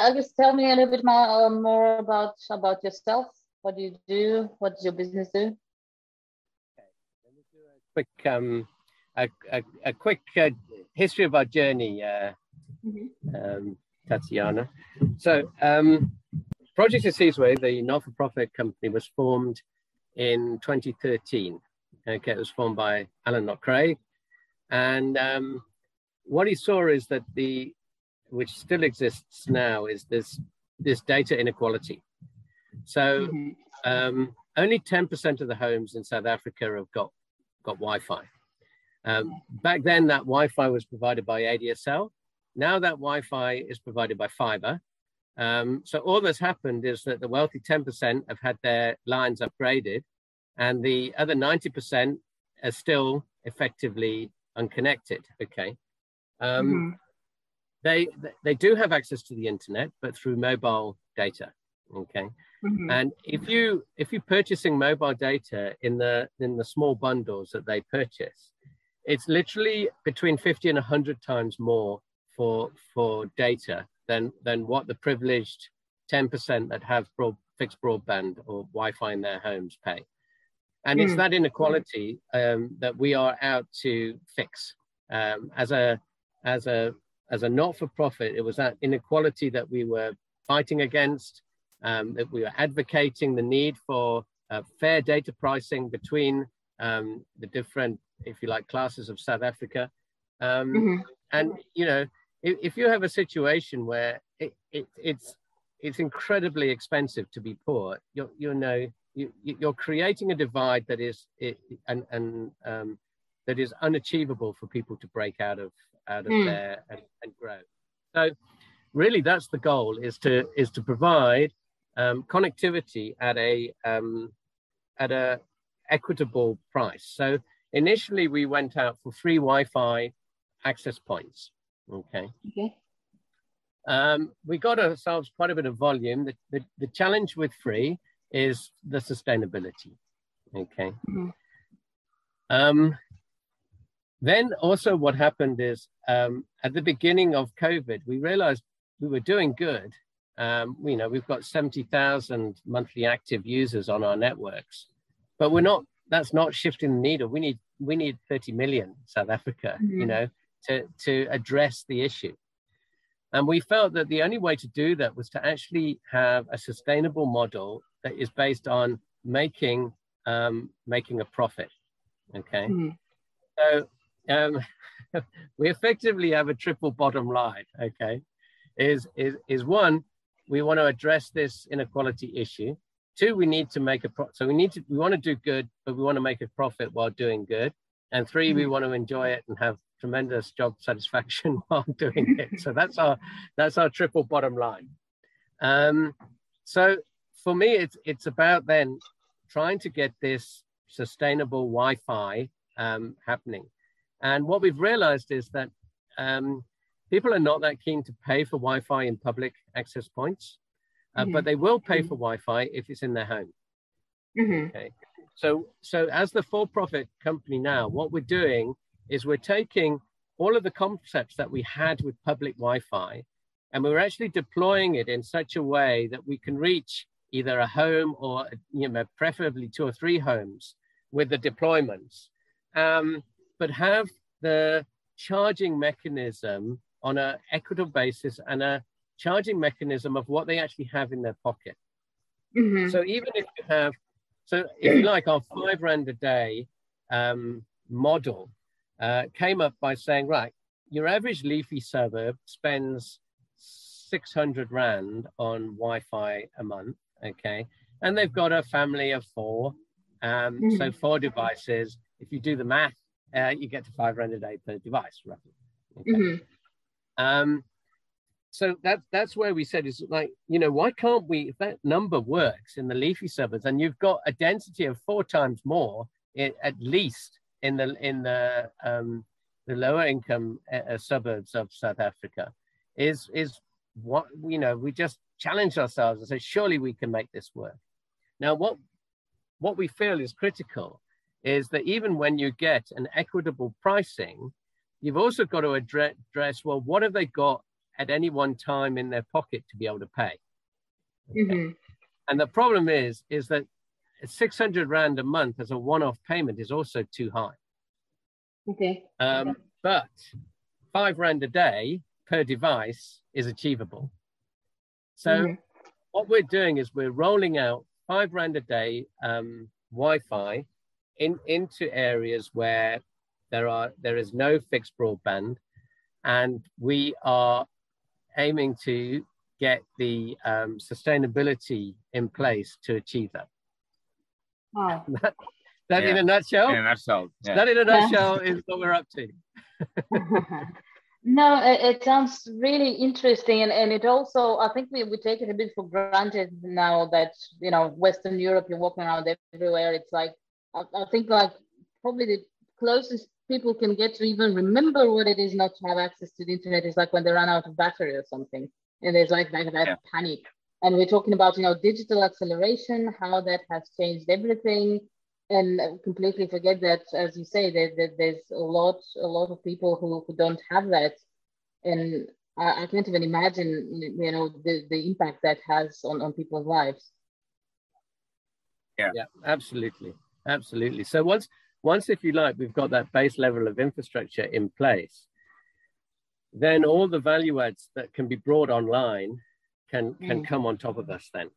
Yeah, just tell me a little bit more, uh, more about about yourself. What do you do? What does your business do? Okay. Let me do a quick um, a, a, a quick uh, history of our journey, uh, mm-hmm. um, Tatiana. So, um, Project Isizwe, the not-for-profit company, was formed in 2013. Okay, it was formed by Alan Knott-Craig, and um, what he saw is that the which still exists now is this this data inequality. So mm-hmm. um, only 10% of the homes in South Africa have got got Wi-Fi. Um, back then, that Wi-Fi was provided by ADSL. Now that Wi-Fi is provided by fiber. Um, so all that's happened is that the wealthy 10% have had their lines upgraded, and the other 90% are still effectively unconnected. Okay. Um, mm-hmm they they do have access to the internet, but through mobile data. Okay, mm-hmm. and if you if you're purchasing mobile data in the in the small bundles that they purchase, it's literally between fifty and hundred times more for for data than than what the privileged ten percent that have broad, fixed broadband or Wi-Fi in their homes pay. And mm. it's that inequality um, that we are out to fix um, as a as a as a not-for-profit, it was that inequality that we were fighting against, um, that we were advocating the need for uh, fair data pricing between um, the different, if you like, classes of South Africa. Um, mm-hmm. And, you know, if, if, you have a situation where it, it, it's, it's incredibly expensive to be poor, you you know, you, you're creating a divide that is, it, and, and um, that is unachievable for people to break out of out of mm. there and, and, grow. So really that's the goal is to is to provide um, connectivity at a um, at a equitable price. So initially we went out for free Wi-Fi access points. Okay. Okay. Um, we got ourselves quite a bit of volume. The, the, the challenge with free is the sustainability. Okay. Mm-hmm. Um, then also what happened is um, at the beginning of COVID, we realized we were doing good. Um, you know, we've got 70,000 monthly active users on our networks, but we're not, that's not shifting the needle. We need, we need 30 million South Africa, mm-hmm. you know, to, to address the issue. And we felt that the only way to do that was to actually have a sustainable model that is based on making, um, making a profit. Okay. Mm-hmm. So um, we effectively have a triple bottom line. Okay, is is is one, we want to address this inequality issue. Two, we need to make a pro- so we need to we want to do good, but we want to make a profit while doing good. And 3 mm-hmm. we want to enjoy it and have tremendous job satisfaction while doing it. So that's our that's our triple bottom line. Um, so for me, it's it's about then trying to get this sustainable Wi-Fi um, happening. And what we've realized is that um, people are not that keen to pay for Wi-Fi in public access points, uh, mm-hmm. but they will pay mm-hmm. for Wi-Fi if it's in their home. Mm-hmm. Okay. So, so as the for-profit company now, what we're doing is we're taking all of the concepts that we had with public Wi-Fi, and we're actually deploying it in such a way that we can reach either a home or you know preferably two or three homes with the deployments. Um, but have the charging mechanism on an equitable basis and a charging mechanism of what they actually have in their pocket. Mm-hmm. So even if you have, so if you like, our five rand a day um, model uh, came up by saying, right, your average leafy suburb spends 600 rand on Wi-Fi a month, okay, and they've got a family of four, um, mm-hmm. so four devices. If you do the math uh, you get to 500 a day per device, roughly. Okay. Mm-hmm. Um, so that that's where we said is like you know why can't we if that number works in the leafy suburbs and you've got a density of four times more in, at least in the in the um, the lower income uh, suburbs of South Africa is is what you know we just challenge ourselves and say surely we can make this work now what what we feel is critical is that even when you get an equitable pricing you've also got to address well what have they got at any one time in their pocket to be able to pay okay? mm-hmm. and the problem is is that 600 rand a month as a one-off payment is also too high okay um, but five rand a day per device is achievable so mm-hmm. what we're doing is we're rolling out five rand a day um, wi-fi in, into areas where there are there is no fixed broadband, and we are aiming to get the um, sustainability in place to achieve that. Wow. that, that yeah. in a nutshell. In a nutshell. Yeah. That in a nutshell is what we're up to. no, it, it, sounds really interesting, and, and it also I think we, we take it a bit for granted now that you know Western Europe you're walking around everywhere. It's like I, I think like probably the closest people can get to even remember what it is not to have access to the internet is like when they run out of battery or something. And there's like that, that yeah. panic. And we're talking about you know digital acceleration how that has changed everything. And completely forget that as you say that, that there's a lot a lot of people who, who don't have that. And I, I can't even imagine you know the, the impact that has on, on people's lives. Yeah. Yeah absolutely absolutely. So once once, if you like, we've got that base level of infrastructure in place, then all the value adds that can be brought online can can mm. come on top of us then,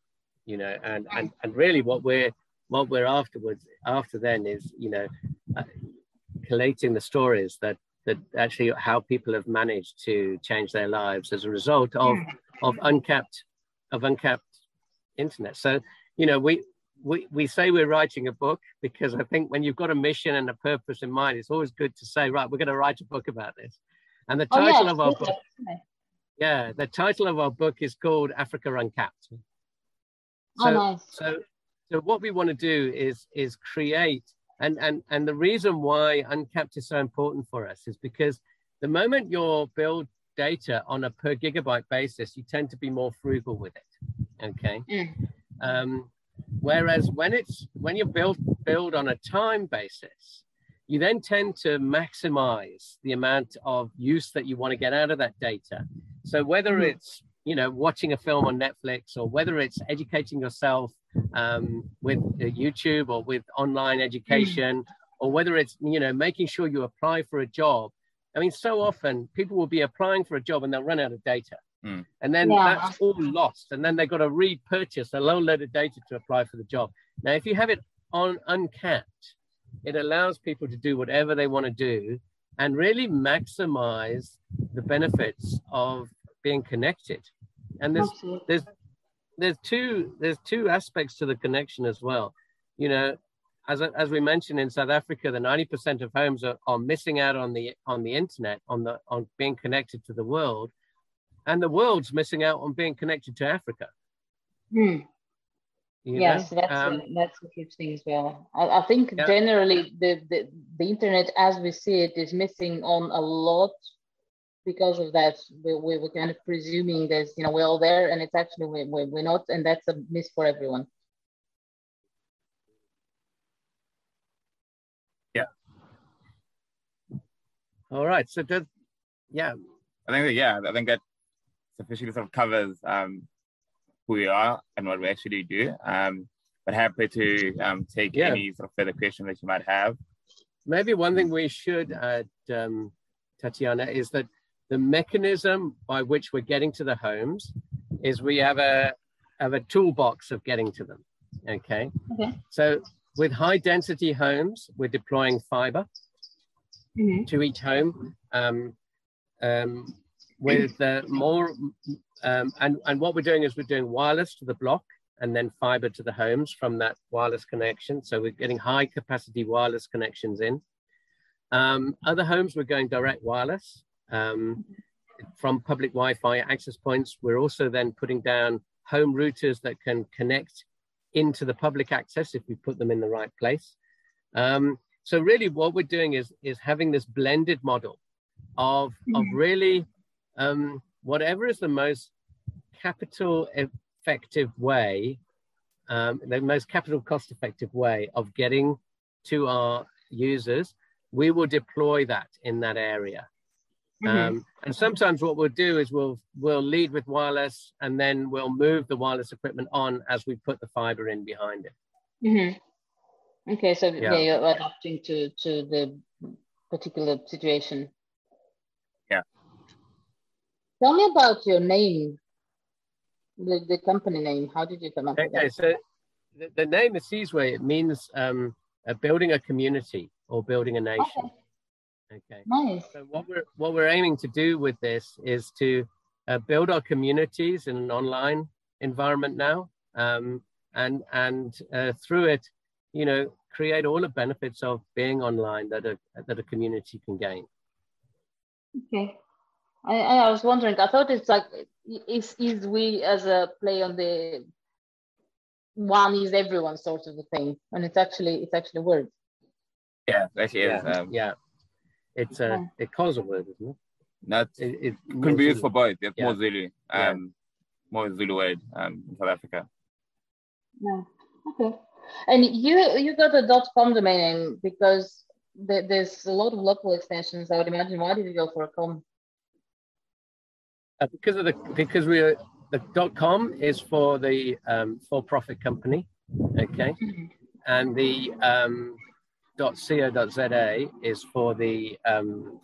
you know, and and and really what we're what we're afterwards after then is you know uh, collating the stories that that actually how people have managed to change their lives as a result of of uncapped of uncapped internet. So you know we we, we say we're writing a book because I think when you've got a mission and a purpose in mind, it's always good to say, right, we're going to write a book about this. And the title oh, yeah, of our book, yeah, the title of our book is called Africa Uncapped. Oh, so, oh, nice. so, so what we want to do is is create, and and and the reason why Uncapped is so important for us is because the moment you build data on a per gigabyte basis, you tend to be more frugal with it. Okay. Mm. Um, Whereas when it's when you build build on a time basis, you then tend to maximize the amount of use that you want to get out of that data. So whether mm-hmm. it's you know watching a film on Netflix or whether it's educating yourself um, with YouTube or with online education, mm. or whether it's you know making sure you apply for a job. I mean, so often people will be applying for a job and they'll run out of data. Mm. And then yeah. that's all lost. And then they've got to repurchase a low load of data to apply for the job. Now, if you have it on uncapped, it allows people to do whatever they want to do and really maximize the benefits of being connected. And there's Absolutely. there's there's two there's two aspects to the connection as well. You know, as, as we mentioned in South Africa, the 90% of homes are, are missing out on the on the internet, on the on being connected to the world and the world's missing out on being connected to Africa. Hmm. yes, know? that's um, a, that's a huge thing as well. I, I think yeah. generally the, the the internet as we see it is missing on a lot because of that. We, we were kind of presuming that you know we're all there, and it's actually we, we, we're not, and that's a miss for everyone. Yeah. All right. So does yeah. I think that, yeah, I think that sufficiently sort of covers um, who we are and what we actually do. Um, but happy to um, take yeah. any sort of further questions that you might have. Maybe one thing we should add, um, Tatiana, is that the mechanism by which we're getting to the homes is we have a have a toolbox of getting to them. Okay. Okay. So with high density homes, we're deploying fiber mm-hmm. to each home. Um, um, with uh, more, um, and, and what we're doing is we're doing wireless to the block and then fiber to the homes from that wireless connection. So we're getting high capacity wireless connections in. Um, other homes, we're going direct wireless. Um, from public Wi-Fi access points. We're also then putting down home routers that can connect into the public access if we put them in the right place. Um, so really what we're doing is, is having this blended model of, mm-hmm. of really um, whatever is the most capital effective way, um, the most capital cost effective way of getting to our users, we will deploy that in that area. Mm-hmm. Um, and sometimes what we'll do is we'll we'll lead with wireless and then we'll move the wireless equipment on as we put the fiber in behind it. Mm-hmm. Okay, so yeah. yeah, you're adapting to to the particular situation. Tell me about your name, the, the company name. How did you come up okay, with that? So the, the name is Sizwe. It means um, uh, building a community or building a nation. Okay. Okay. Nice. So what we're what we're aiming to do with this is to uh, build our communities in an online environment now, um, and and uh, through it, you know, create all the benefits of being online that a that a community can gain. Okay. I, I was wondering. I thought it's like is is we as a play on the one is everyone sort of a thing, and it's actually it's actually words. Yeah, actually yeah. is. Um, yeah. It's a it calls a word, isn't it? Not it, it can be used for both. It's yeah. more Zulu, um, yeah. more Zulu word um, in South Africa. Yeah. Okay. And you you got a dot com domain name because there's a lot of local extensions. I would imagine. Why did you go for a com? Uh, because of the because we are the dot com is for the um, for profit company, okay, mm-hmm. and the um, dot .co.za is for the, um,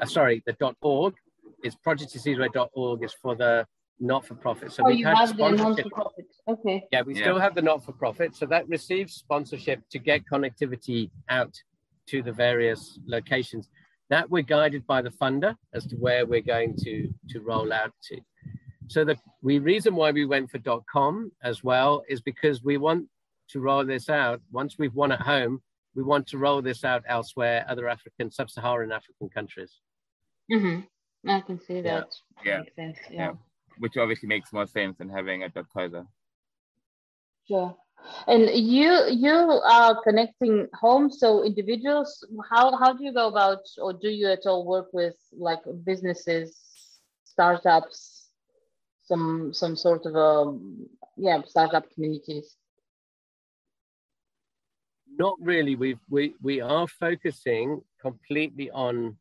uh, sorry, the dot .org is projectisizwe.org is for the not-for-profit. So oh, we have the non-for-profit. Okay. Yeah, we yeah. still have the not-for-profit. So that receives sponsorship to get connectivity out to the various locations. That we're guided by the funder as to where we're going to, to roll out to. So the we reason why we went for .com as well is because we want to roll this out once we've won at home we want to roll this out elsewhere, other African, sub-Saharan African countries. Mm-hmm. I can see that. Yeah. yeah. yeah. Which obviously makes more sense than having a dot Sure. And you you are connecting homes, so individuals. How how do you go about, or do you at all work with like businesses, startups, some some sort of a um, yeah startup communities? not really. we we we are focusing completely on,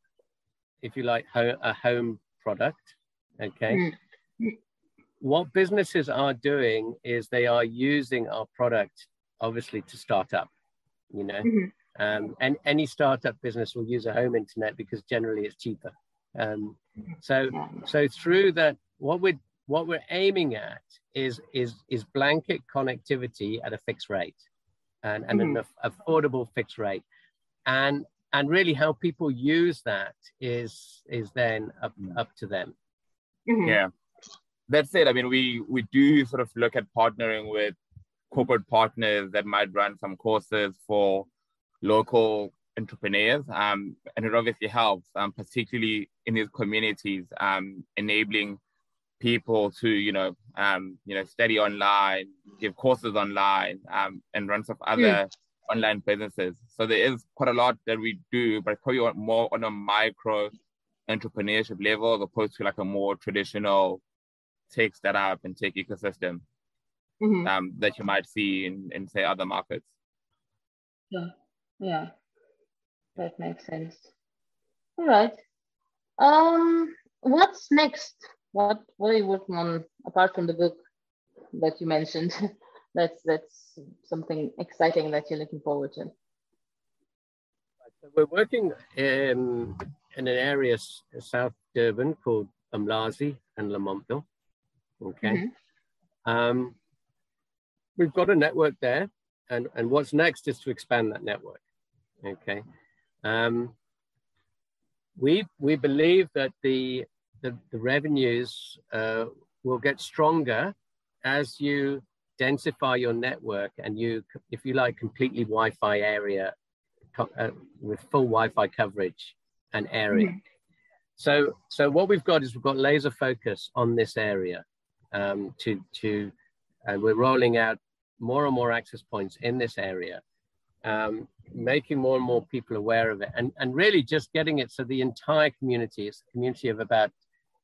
if you like, ho- a home product. Okay. Mm. What businesses are doing is they are using our product, obviously, to start up. You know, mm-hmm. um, and any startup business will use a home internet because generally it's cheaper. Um, so so through that, what we're what we're aiming at is is is blanket connectivity at a fixed rate and, and mm-hmm. an affordable fixed rate. And and really how people use that is is then up, up to them. Mm-hmm. Yeah. That's it. I mean, we we do sort of look at partnering with corporate partners that might run some courses for local entrepreneurs. Um, and it obviously helps, um, particularly in these communities, um, enabling people to you know um, you know study online, give courses online, um, and run some other mm. online businesses. So there is quite a lot that we do, but probably more on a micro entrepreneurship level as opposed to like a more traditional take startup and take ecosystem mm-hmm. um, that you might see in, in say other markets. Yeah, yeah, that makes sense. All right. Um, what's next what what are you working on apart from the book that you mentioned? that's that's something exciting that you're looking forward to. So we're working in in an area South Durban called Umlazi and Lamontville. Okay. Mm-hmm. Um, we've got a network there, and, and what's next is to expand that network. Okay. Um, we we believe that the the, the revenues uh, will get stronger as you densify your network and you, if you like, completely Wi-Fi area uh, with full Wi-Fi coverage and area. Mm-hmm. so so what we've got is we've got laser focus on this area um, to to and we're rolling out more and more access points in this area, um, making more and more people aware of it, and and really just getting it so the entire community, it's a community of about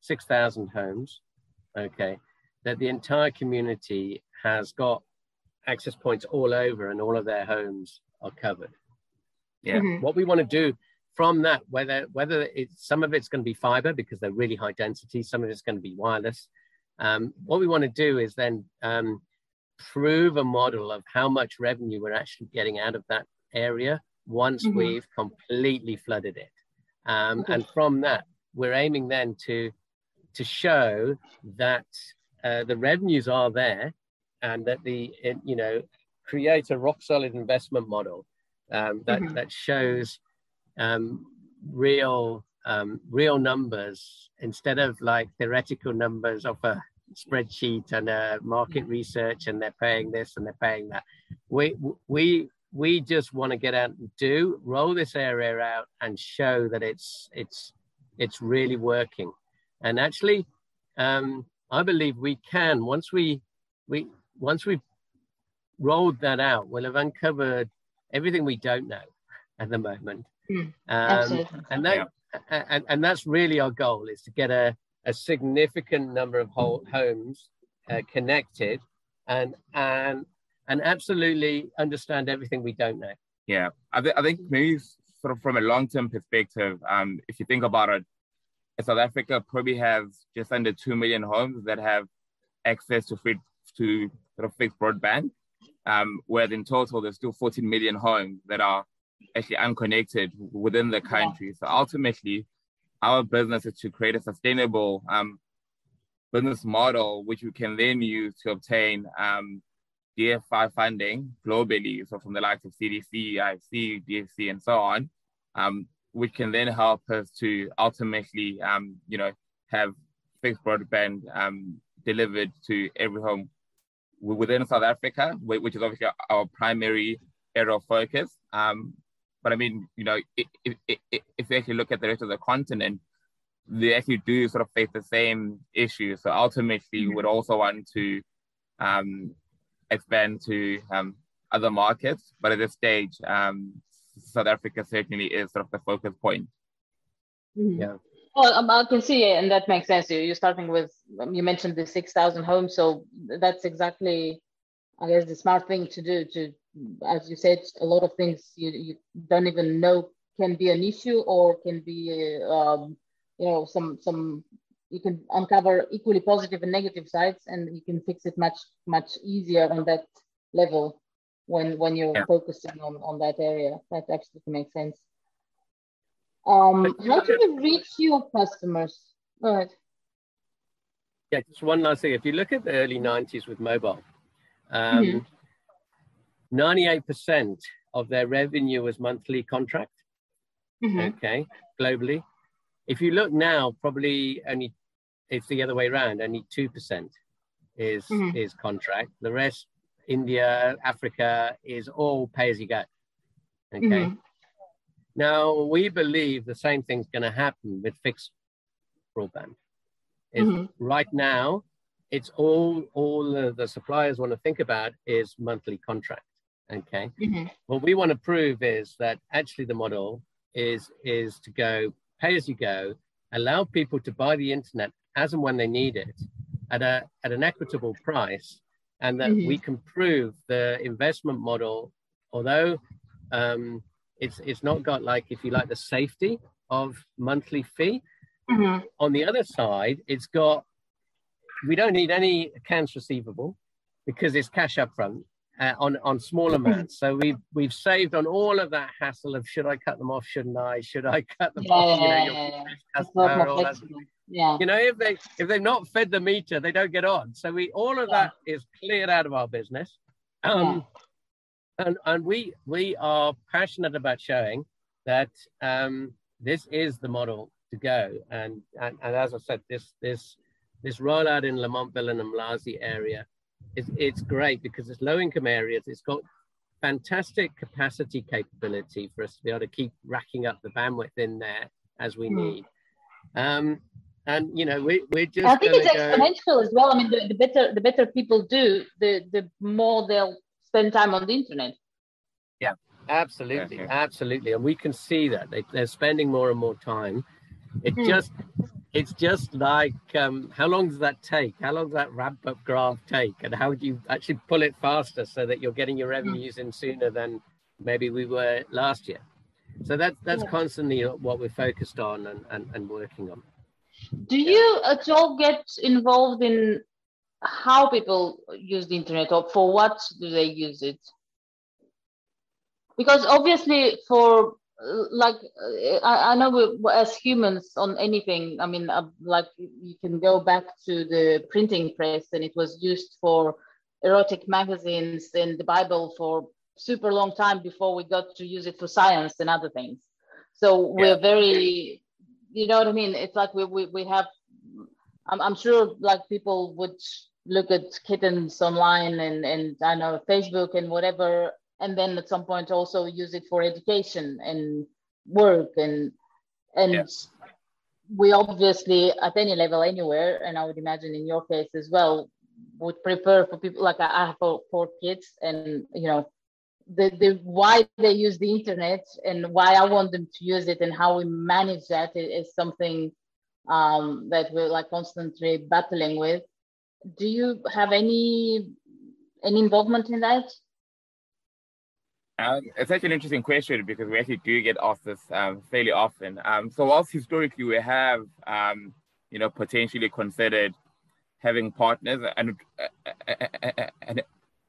six thousand homes, okay, that the entire community has got access points all over, and all of their homes are covered. Yeah, mm-hmm. what we want to do from that, whether whether it's some of it's going to be fiber because they're really high density, some of it's going to be wireless. Um, what we want to do is then um, prove a model of how much revenue we're actually getting out of that area once mm-hmm. we've completely flooded it. Um. And from that, we're aiming then to to show that uh, the revenues are there and that the it, you know create a rock solid investment model um, that mm-hmm. that shows um, real um, real numbers instead of like theoretical numbers of a spreadsheet and a market research and they're paying this and they're paying that. We we we just want to get out and do roll this area out and show that it's it's it's really working. And actually, um, I believe we can once we we once we've rolled that out, we'll have uncovered everything we don't know at the moment Mm, um, and that yeah. And, and that's really our goal is to get a, a significant number of homes uh, connected and and and absolutely understand everything we don't know. Yeah, I, th- I think maybe sort of from a long-term perspective, um, if you think about it, South Africa probably has just under two million homes that have access to free to sort of fixed broadband, um, whereas in total there's still 14 million homes that are actually unconnected within the country. So ultimately, our business is to create a sustainable um, business model, which we can then use to obtain um, DFI funding globally. So from the likes of CDC, IFC, DFC, and so on, um, which can then help us to ultimately, um, you know, have fixed broadband um, delivered to every home within South Africa, which is obviously our primary area of focus. Um, but I mean, you know, if, if, if you actually look at the rest of the continent, they actually do sort of face the same issues. So ultimately, mm-hmm. we would also want to um, expand to um, other markets. But at this stage, um, South Africa certainly is sort of the focus point. Mm-hmm. Yeah. Well, um, I can see it, and that makes sense. You're starting with, um, you mentioned the 6,000 homes. So that's exactly, I guess, the smart thing to do to as you said, a lot of things you, you don't even know can be an issue or can be, um, you know, some some you can uncover equally positive and negative sides, and you can fix it much much easier on that level when when you're yeah. focusing on on that area. That absolutely makes sense. Um, how do you reach your customers? Go ahead. Yeah, just one last thing. If you look at the early 90s with mobile, um, mm-hmm. 98% of their revenue was monthly contract. Mm-hmm. Okay, globally. If you look now, probably only it's the other way around. Only two percent is mm-hmm. is contract. The rest, India, Africa, is all pay as you go. Okay. Mm-hmm. Now we believe the same thing's going to happen with fixed broadband. Is mm-hmm. right now, it's all all the suppliers want to think about is monthly contract. Okay. Mm-hmm. What we want to prove is that actually the model is is to go pay as you go, allow people to buy the internet as and when they need it at a at an equitable price, and that mm-hmm. we can prove the investment model, although um, it's it's not got like if you like the safety of monthly fee. Mm-hmm. On the other side, it's got we don't need any accounts receivable because it's cash upfront uh, on on small amounts. So we've we've saved on all of that hassle of should I cut them off, shouldn't I? Should I cut them yeah, off? You know, yeah, yeah. yeah. You know, if they if they've not fed the meter, they don't get on. So we all of that is cleared out of our business. Um, and and we we are passionate about showing that um, this is the model to go. And, and and as I said, this this this rollout in Lamontville and Umlazi area it's, it's great because it's low income areas. It's got fantastic capacity capability for us to be able to keep racking up the bandwidth in there as we mm. need. Um, and you know, we, we're just. I think it's go... exponential as well. I mean, the, the better the better people do, the the more they'll spend time on the internet. Yeah, absolutely, yeah. absolutely, and we can see that they, they're spending more and more time. It mm. just it's just like um, how long does that take? How long does that ramp up graph take? And how do you actually pull it faster so that you're getting your revenues in sooner than maybe we were last year? So that's that's yeah. constantly what we're focused on and, and, and working on. Do you at all get involved in how people use the internet or for what do they use it? Because obviously for like I, I know we, as humans on anything i mean uh, like you can go back to the printing press and it was used for erotic magazines and the bible for super long time before we got to use it for science and other things. So we're very you know what i mean? It's like we we, we have I'm, I'm sure like people would look at kittens online and and i know facebook and whatever and then at some point also use it for education and work and and yeah. we obviously at any level anywhere and i would imagine in your case as well would prefer for people like i have four, four kids and you know the, the why they use the internet and why i want them to use it and how we manage that is, something um, that we're like constantly battling with do you have any any involvement in that um, it's such an interesting question because we actually do get asked this um, fairly often. Um, so whilst historically we have, um, you know, potentially considered having partners, and, and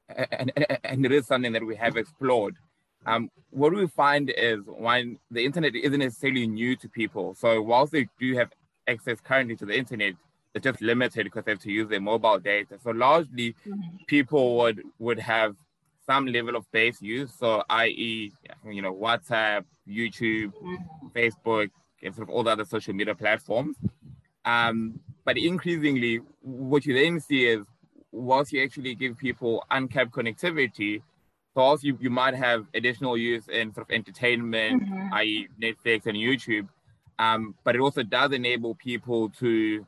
and, and it is something that we have explored. Um, what we find is when the internet isn't necessarily new to people. So whilst they do have access currently to the internet, it's just limited because they have to use their mobile data. So largely, mm-hmm. people would would have some level of base use. So, i.e., you know, WhatsApp, YouTube, mm-hmm. Facebook, and sort of all the other social media platforms. Um, but increasingly, what you then see is once you actually give people uncapped connectivity, so also you, you might have additional use in sort of entertainment, mm-hmm. i.e., Netflix and YouTube. Um, but it also does enable people to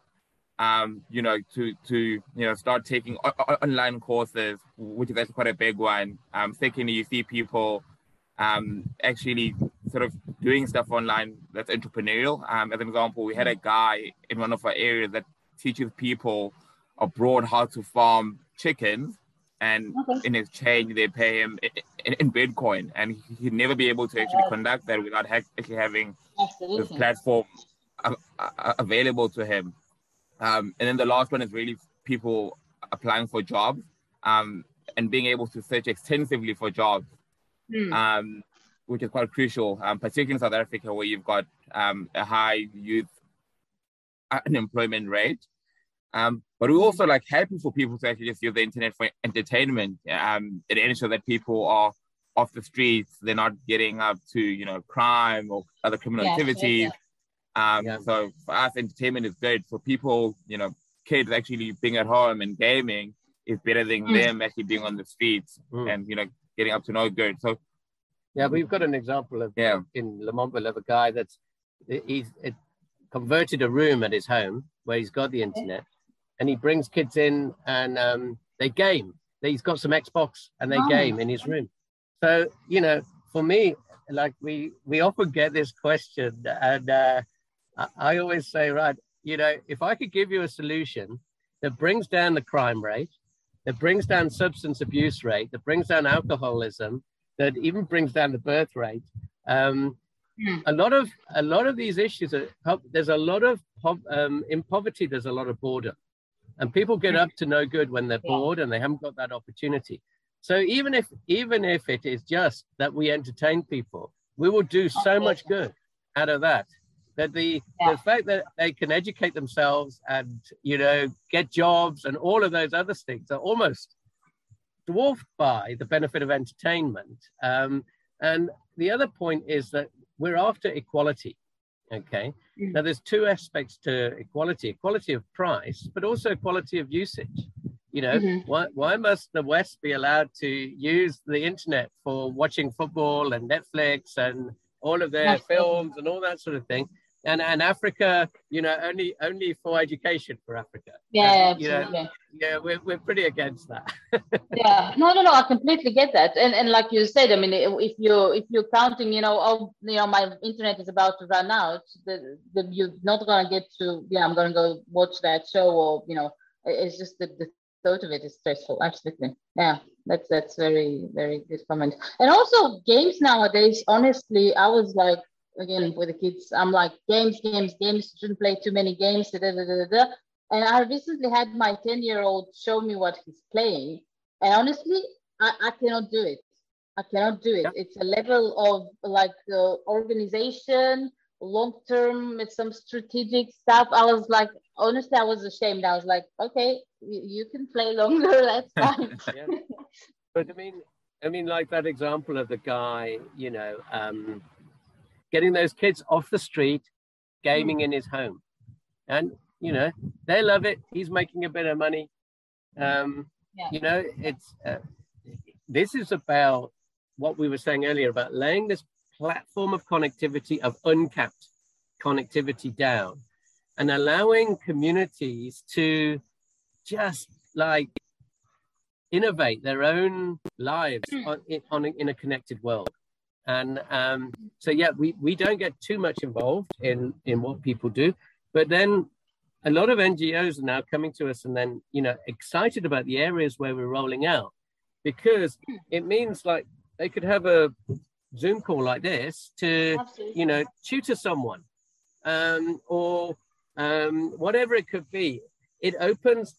um, you know, to to you know start taking online courses, which is actually quite a big one. Um, secondly, you see people um, actually sort of doing stuff online that's entrepreneurial. Um, as an example, we had a guy in one of our areas that teaches people abroad how to farm chickens, and okay. in exchange they pay him in, in, Bitcoin, and he'd never be able to actually conduct that without actually having Absolutely. this platform available to him. Um, and then the last one is really people applying for jobs um, and being able to search extensively for jobs, mm. um, which is quite crucial, um, particularly in South Africa, where you've got um, a high youth unemployment rate. Um, but we're also like happy for people to actually just use the internet for entertainment. Um, it ensures that people are off the streets, they're not getting up to you know crime or other criminal yes, activities. Yes. Um, yeah. So for us, entertainment is good. For people, you know, kids actually being at home and gaming is better than mm. them actually being on the streets mm. and you know getting up to no good. So yeah, we've got an example of yeah in Lamontville of a guy that's he's it converted a room at his home where he's got the internet, and he brings kids in and um, they game. He's got some Xbox and they oh. game in his room. So you know, for me, like we we often get this question, and uh, I always say, right, you know, if I could give you a solution that brings down the crime rate, that brings down substance abuse rate, that brings down alcoholism, that even brings down the birth rate. Um, mm. A lot of a lot of these issues are there's a lot of um, in poverty. There's a lot of boredom, and people get up to no good when they're bored and they haven't got that opportunity. So even if even if it is just that we entertain people, we will do so much good out of that that the yeah. the fact that they can educate themselves and you know get jobs and all of those other things are almost dwarfed by the benefit of entertainment. Um, and the other point is that we're after equality. Okay. Mm. Now there's two aspects to equality: equality of price, but also equality of usage. You know, mm-hmm. why, why must the West be allowed to use the internet for watching football and Netflix and all of their films and all that sort of thing, and and Africa, you know, only only for education for Africa. Yeah, you know, yeah, we're we're pretty against that. yeah, no, no, no, I completely get that, and and like you said, I mean, if you if you're counting, you know, oh, you know, my internet is about to run out, the, the you're not gonna get to, yeah, I'm gonna go watch that show, or you know, it's just the, the thought of it is stressful. Absolutely, yeah, that's that's very very good comment. And also games nowadays, honestly, I was like again with the kids. I'm like games, games, games. Shouldn't play too many games. Da, da, da, da, And I recently had my 10 year old show me what he's playing, and honestly, I, I cannot do it. I cannot do it. Yeah. It's a level of like uh, organization, long term, it's some strategic stuff. I was like, honestly, I was ashamed. I was like, okay, you, you can play longer. That's fine. yeah. But I mean, I mean, like that example of the guy, you know, um, getting those kids off the street, gaming mm. in his home. And, you know, they love it. He's making a bit of money. Um, yeah. You know, it's, uh, this is about what we were saying earlier about laying this platform of connectivity, of uncapped connectivity down and allowing communities to just like innovate their own lives hmm. on, on, in a connected world. And um, so, yeah, we, we don't get too much involved in, in what people do. But then a lot of NGOs are now coming to us and then, you know, excited about the areas where we're rolling out because it means like they could have a Zoom call like this to, Absolutely. you know, tutor someone um, or um, whatever it could be. It opens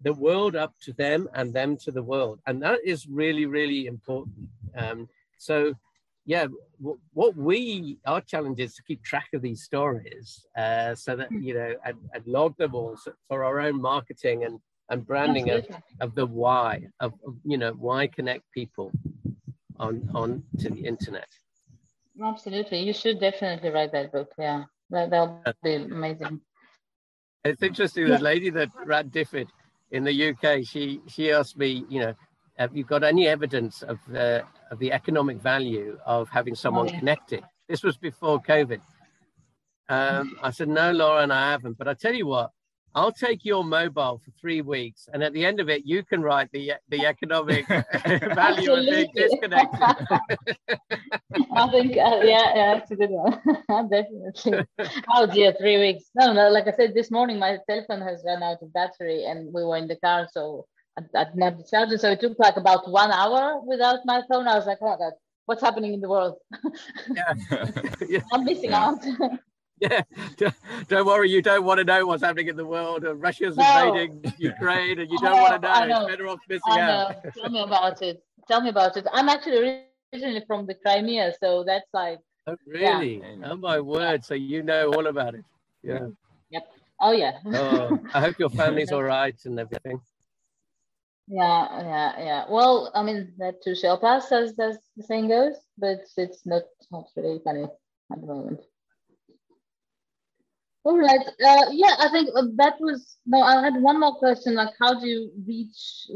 the world up to them and them to the world. And that is really, really important. Um, so yeah, what we our challenge is to keep track of these stories, uh, so that you know, and, and log them all for our own marketing and and branding of, of the why of, of you know why connect people on on to the internet. Absolutely, you should definitely write that book. Yeah, that that'll be amazing. It's interesting. The lady that ran DFID in the UK, she she asked me, you know, have you got any evidence of the of the economic value of having someone oh, yeah. connected? This was before COVID. Um, I said, no, Laura, and I haven't. But I tell you what, I'll take your mobile for three weeks, and at the end of it, you can write the the economic value of being disconnected. I think, uh, yeah, yeah, that's a good one. Definitely. Oh dear, three weeks. No, no, like I said this morning, my telephone has run out of battery, and we were in the car, so I, I didn't have the charger. So it took like about one hour without my phone. I was like, oh god, what's happening in the world? yeah. yeah. I'm missing yeah. out yeah, don't worry. You don't want to know what's happening in the world. Uh, Russia's no. invading Ukraine, and you don't know, want to know. know. It's better off missing out. Tell me about it. Tell me about it. I'm actually originally from the Crimea, so that's like. Oh really? Yeah. Oh my word! So you know all about it. Yeah. Yep. Oh yeah. oh, I hope your family's all right and everything. Yeah, yeah, yeah. Well, I mean that too shall pass, as, as the saying goes, but it's not not really funny at the moment. All right. Uh, yeah, I think uh, that was. No, I had one more question. Like, how do you reach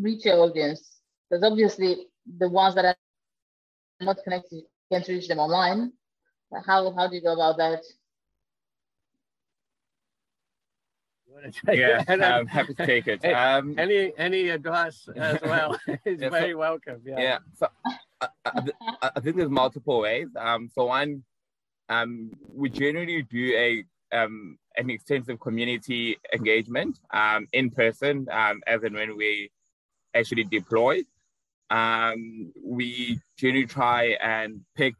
reach your audience? Because obviously, the ones that are not connected, you can't reach them online. How how do you go about that? Yeah, I'm happy to take it. Um, any any advice as well is yeah, very so, welcome. Yeah. yeah so I, I, I, think there's multiple ways. Um, so one, um, we generally do a um, an extensive community engagement um, in person um, as and when we actually deploy. Um, we generally try and pick,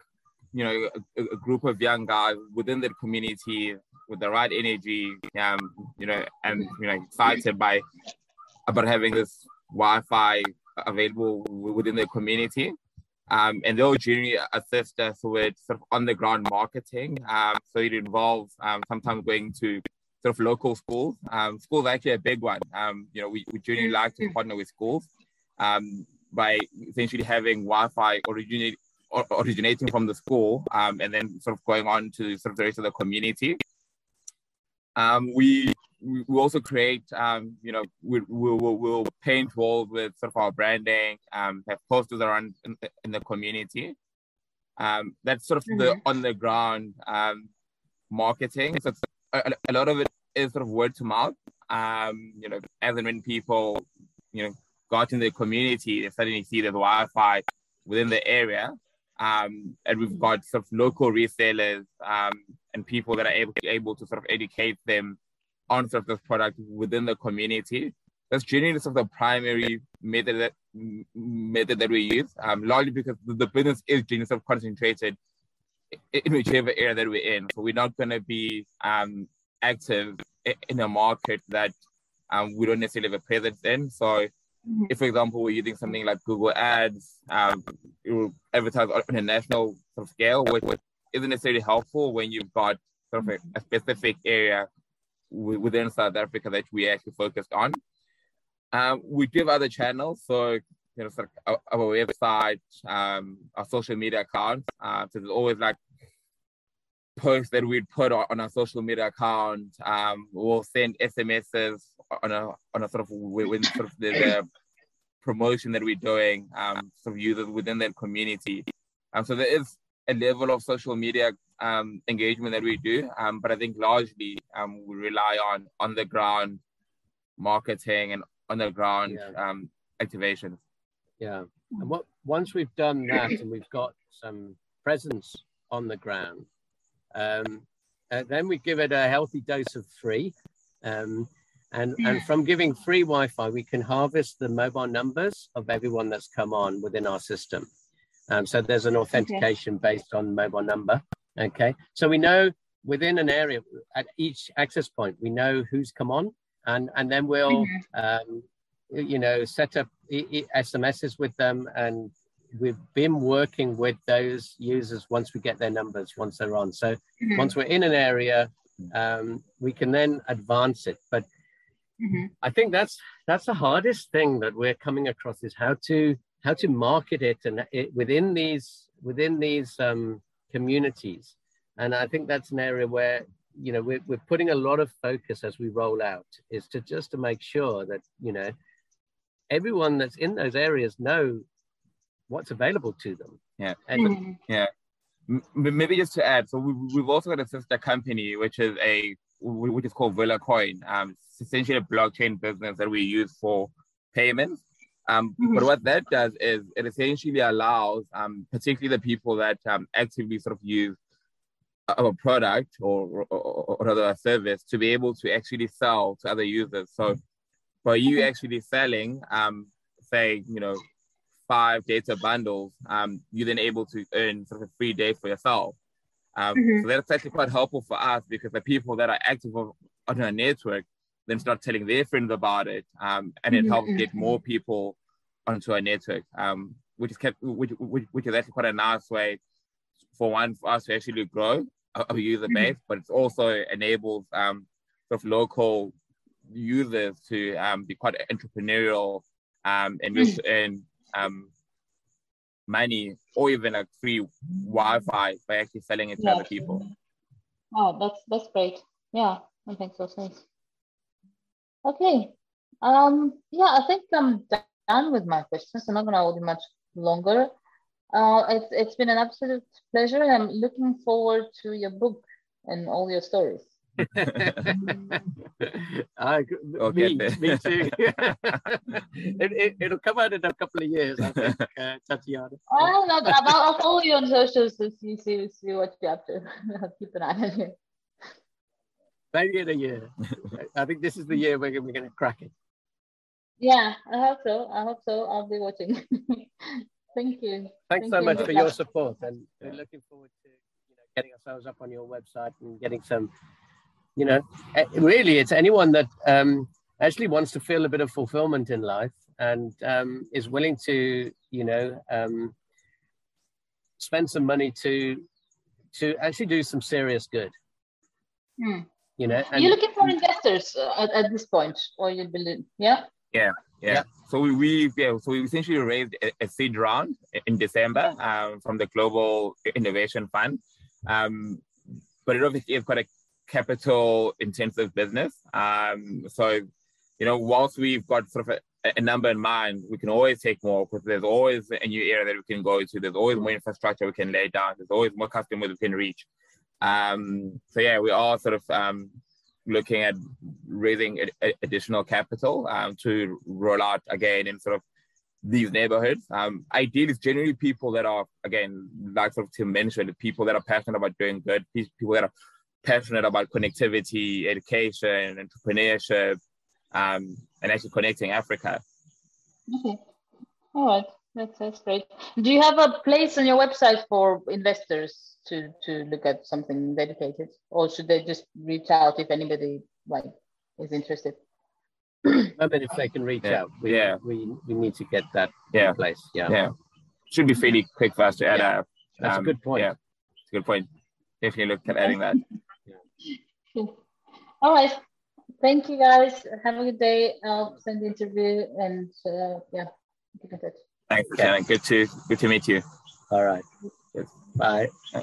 you know, a, a, group of young guys within the community with the right energy, um, you know, and you know, excited by about having this Wi-Fi available within the community. Um, and they'll generally assist us with sort of on the ground marketing. Um, so it involves um, sometimes going to sort of local schools. Um, schools are actually a big one. Um, you know, we, we generally like to partner with schools um, by essentially having Wi-Fi originate, originating from the school and then sort of going on to sort of the rest of the community. We we, also create, um, you know, we, we, we'll, we'll paint walls with sort of our branding, um, have posters around in the, in the community. Um, that's sort of mm-hmm. the on the ground um, marketing. So a, a, lot of it is sort of word to mouth. Um, you know, as and when people, you know, got in the community, they suddenly see there's Wi-Fi within the area. Um, and we've got sort of local resellers um, and people that are able to, able to sort of educate them on sort of this product within the community. That's generally sort of the primary method that method that we use, um, largely because the business is generally sort of concentrated in whichever area that we're in. So we're not going to be um, active in a market that um, we don't necessarily have a presence in. So mm-hmm. If, for example, we're using something like Google Ads, um, it will advertise on a national sort of scale, which, which isn't necessarily helpful when you've got sort of a, a specific area w- within South Africa that we actually focused on. Um, we do have other channels, so you know, sort of our, our website, um, our social media accounts. Uh, so there's always like posts that we'd put on our social media account. Um, we'll send SMSs on a on a sort of when sort of the, the promotion that we're doing, um, sort of users within that community. Um, so there is a level of social media um, engagement that we do, um, but I think largely um, we rely on on the ground marketing and on the ground yeah. um, activations. Yeah, and what once we've done that and we've got some presence on the ground, um, uh, then we give it a healthy dose of free. Um, and, and from giving free Wi-Fi, we can harvest the mobile numbers of everyone that's come on within our system. Um, so there's an authentication okay. based on mobile number. Okay, so we know within an area at each access point, we know who's come on, and and then we'll mm-hmm. um, you know set up SMSs with them, and we've been working with those users once we get their numbers once they're on. So mm-hmm. once we're in an area, um, we can then advance it. But mm-hmm. I think that's that's the hardest thing that we're coming across is how to how to market it and it, within these within these um, communities. And I think that's an area where you know we're, we're putting a lot of focus as we roll out is to just to make sure that you know everyone that's in those areas know what's available to them. Yeah. And mm-hmm. yeah. Maybe just to add, so we, have also got a sister company, which is a which is called Villa Coin. Um, it's essentially a blockchain business that we use for payments. Um, mm-hmm. But what that does is it essentially allows, um, particularly the people that um, actively sort of use a product or, or, or other service to be able to actually sell to other users. So by you actually selling, um, say, you know, five data bundles, um, you're then able to earn sort of a free day for yourself. Um, mm-hmm. So that's actually quite helpful for us because the people that are active on our network then start telling their friends about it, um, and it mm-hmm. helps get more people onto our network, um, which is kept, which, which, which is actually quite a nice way for one for us to actually grow our user mm-hmm. base, but it also enables um, sort of local users to um, be quite entrepreneurial um, and just earn um, money or even like free Wi-Fi by actually selling it to yeah. other people. Oh, that's that's great. Yeah, I think so. Thanks. Okay. Um. Yeah, I think I'm done with my questions. I'm not going to hold you much longer. Uh, it's it's been an absolute pleasure. I'm looking forward to your book and all your stories. I, me, me too. it, it, will come out in a couple of years, I think, uh, Tatiana. Oh, no, I'll, I'll follow you on socials to see, see, see what you're up to. I'll keep an eye on you. Maybe in a year. I think this is the year we're, we're going to crack it. Yeah, I hope so. I hope so. I'll be watching. Thank you. Thanks Thank so you. much for your support, and we're looking forward to you know getting ourselves up on your website and getting some you know, really, it's anyone that um, actually wants to feel a bit of fulfillment in life and um, is willing to, you know, um, spend some money to to actually do some serious good. Hmm. You know, and, you're looking for investors uh, at, at this point, or you believe, yeah? Yeah, yeah. yeah. So we, we yeah, so we essentially raised a, a seed round in December um, from the Global Innovation Fund. Um, but it obviously is quite a capital intensive business. Um, so, you know, whilst we've got sort of a, a, number in mind, we can always take more because there's always a new area that we can go to. There's always more infrastructure we can lay down. There's always more customers we can reach. Um, so yeah, we are sort of um, looking at raising additional capital um, to roll out again in sort of these neighborhoods. Um, ideally, it's generally people that are, again, like sort of Tim mentioned, people that are passionate about doing good, people that are passionate about connectivity, education, entrepreneurship, um, and actually connecting Africa. Okay. All right. That's, that's great. Do you have a place on your website for investors to, to look at something dedicated? Or should they just reach out if anybody like is interested? I mean, if they can reach yeah. out, we, yeah. we, we need to get that yeah. in place. Yeah. Yeah. Should be fairly quick for us to add yeah. up. That's um, a good point. Yeah. It's a good point. Definitely look at adding that. Cool. All right. Thank you guys. Have a good day. I'll send the interview and uh, yeah, keep in touch. Thanks, Lieutenant. Good to good to meet you. All right. Bye. Bye.